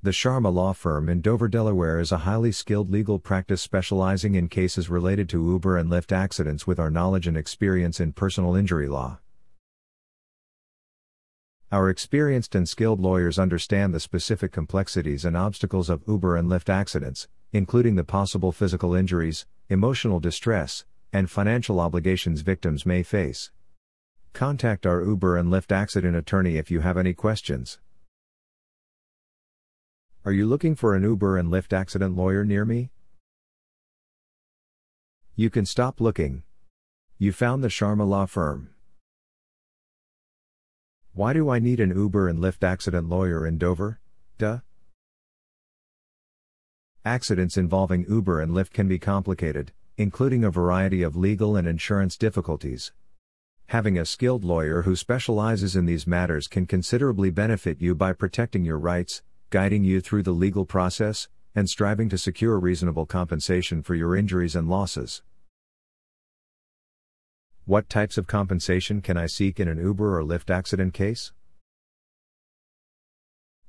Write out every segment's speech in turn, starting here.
The Sharma Law Firm in Dover, Delaware is a highly skilled legal practice specializing in cases related to Uber and Lyft accidents with our knowledge and experience in personal injury law. Our experienced and skilled lawyers understand the specific complexities and obstacles of Uber and Lyft accidents, including the possible physical injuries, emotional distress, and financial obligations victims may face. Contact our Uber and Lyft accident attorney if you have any questions. Are you looking for an Uber and Lyft accident lawyer near me? You can stop looking. You found the Sharma Law Firm. Why do I need an Uber and Lyft accident lawyer in Dover? Duh. Accidents involving Uber and Lyft can be complicated, including a variety of legal and insurance difficulties. Having a skilled lawyer who specializes in these matters can considerably benefit you by protecting your rights, guiding you through the legal process, and striving to secure reasonable compensation for your injuries and losses. What types of compensation can I seek in an Uber or Lyft accident case?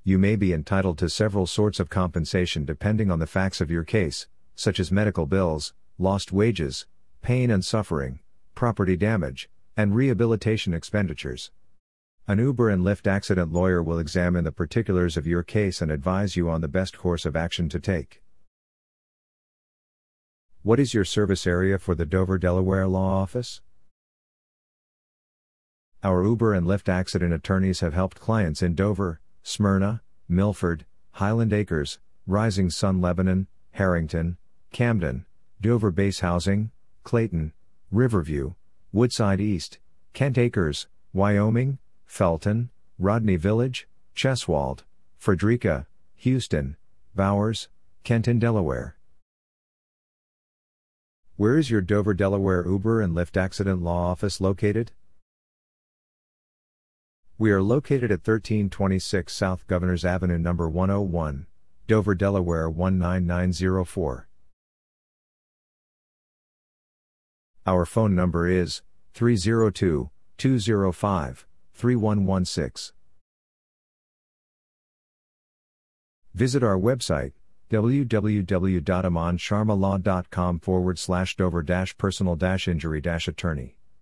You may be entitled to several sorts of compensation depending on the facts of your case, such as medical bills, lost wages, pain and suffering, property damage, and rehabilitation expenditures. An Uber and Lyft accident lawyer will examine the particulars of your case and advise you on the best course of action to take. What is your service area for the Dover, Delaware Law Office? Our Uber and Lyft accident attorneys have helped clients in Dover, Smyrna, Milford, Highland Acres, Rising Sun Lebanon, Harrington, Camden, Dover Base Housing, Clayton, Riverview, Woodside East, Kent Acres, Wyoming, Felton, Rodney Village, Cheswold, Frederica, Houston, Bowers, Kenton, Delaware. Where is your Dover, Delaware Uber and Lyft accident law office located? We are located at 1326 South Governors Avenue number 101, Dover, Delaware 19904. Our phone number is 302 205 3116. Visit our website www.amansharmalaw.com forward slash dover personal injury attorney.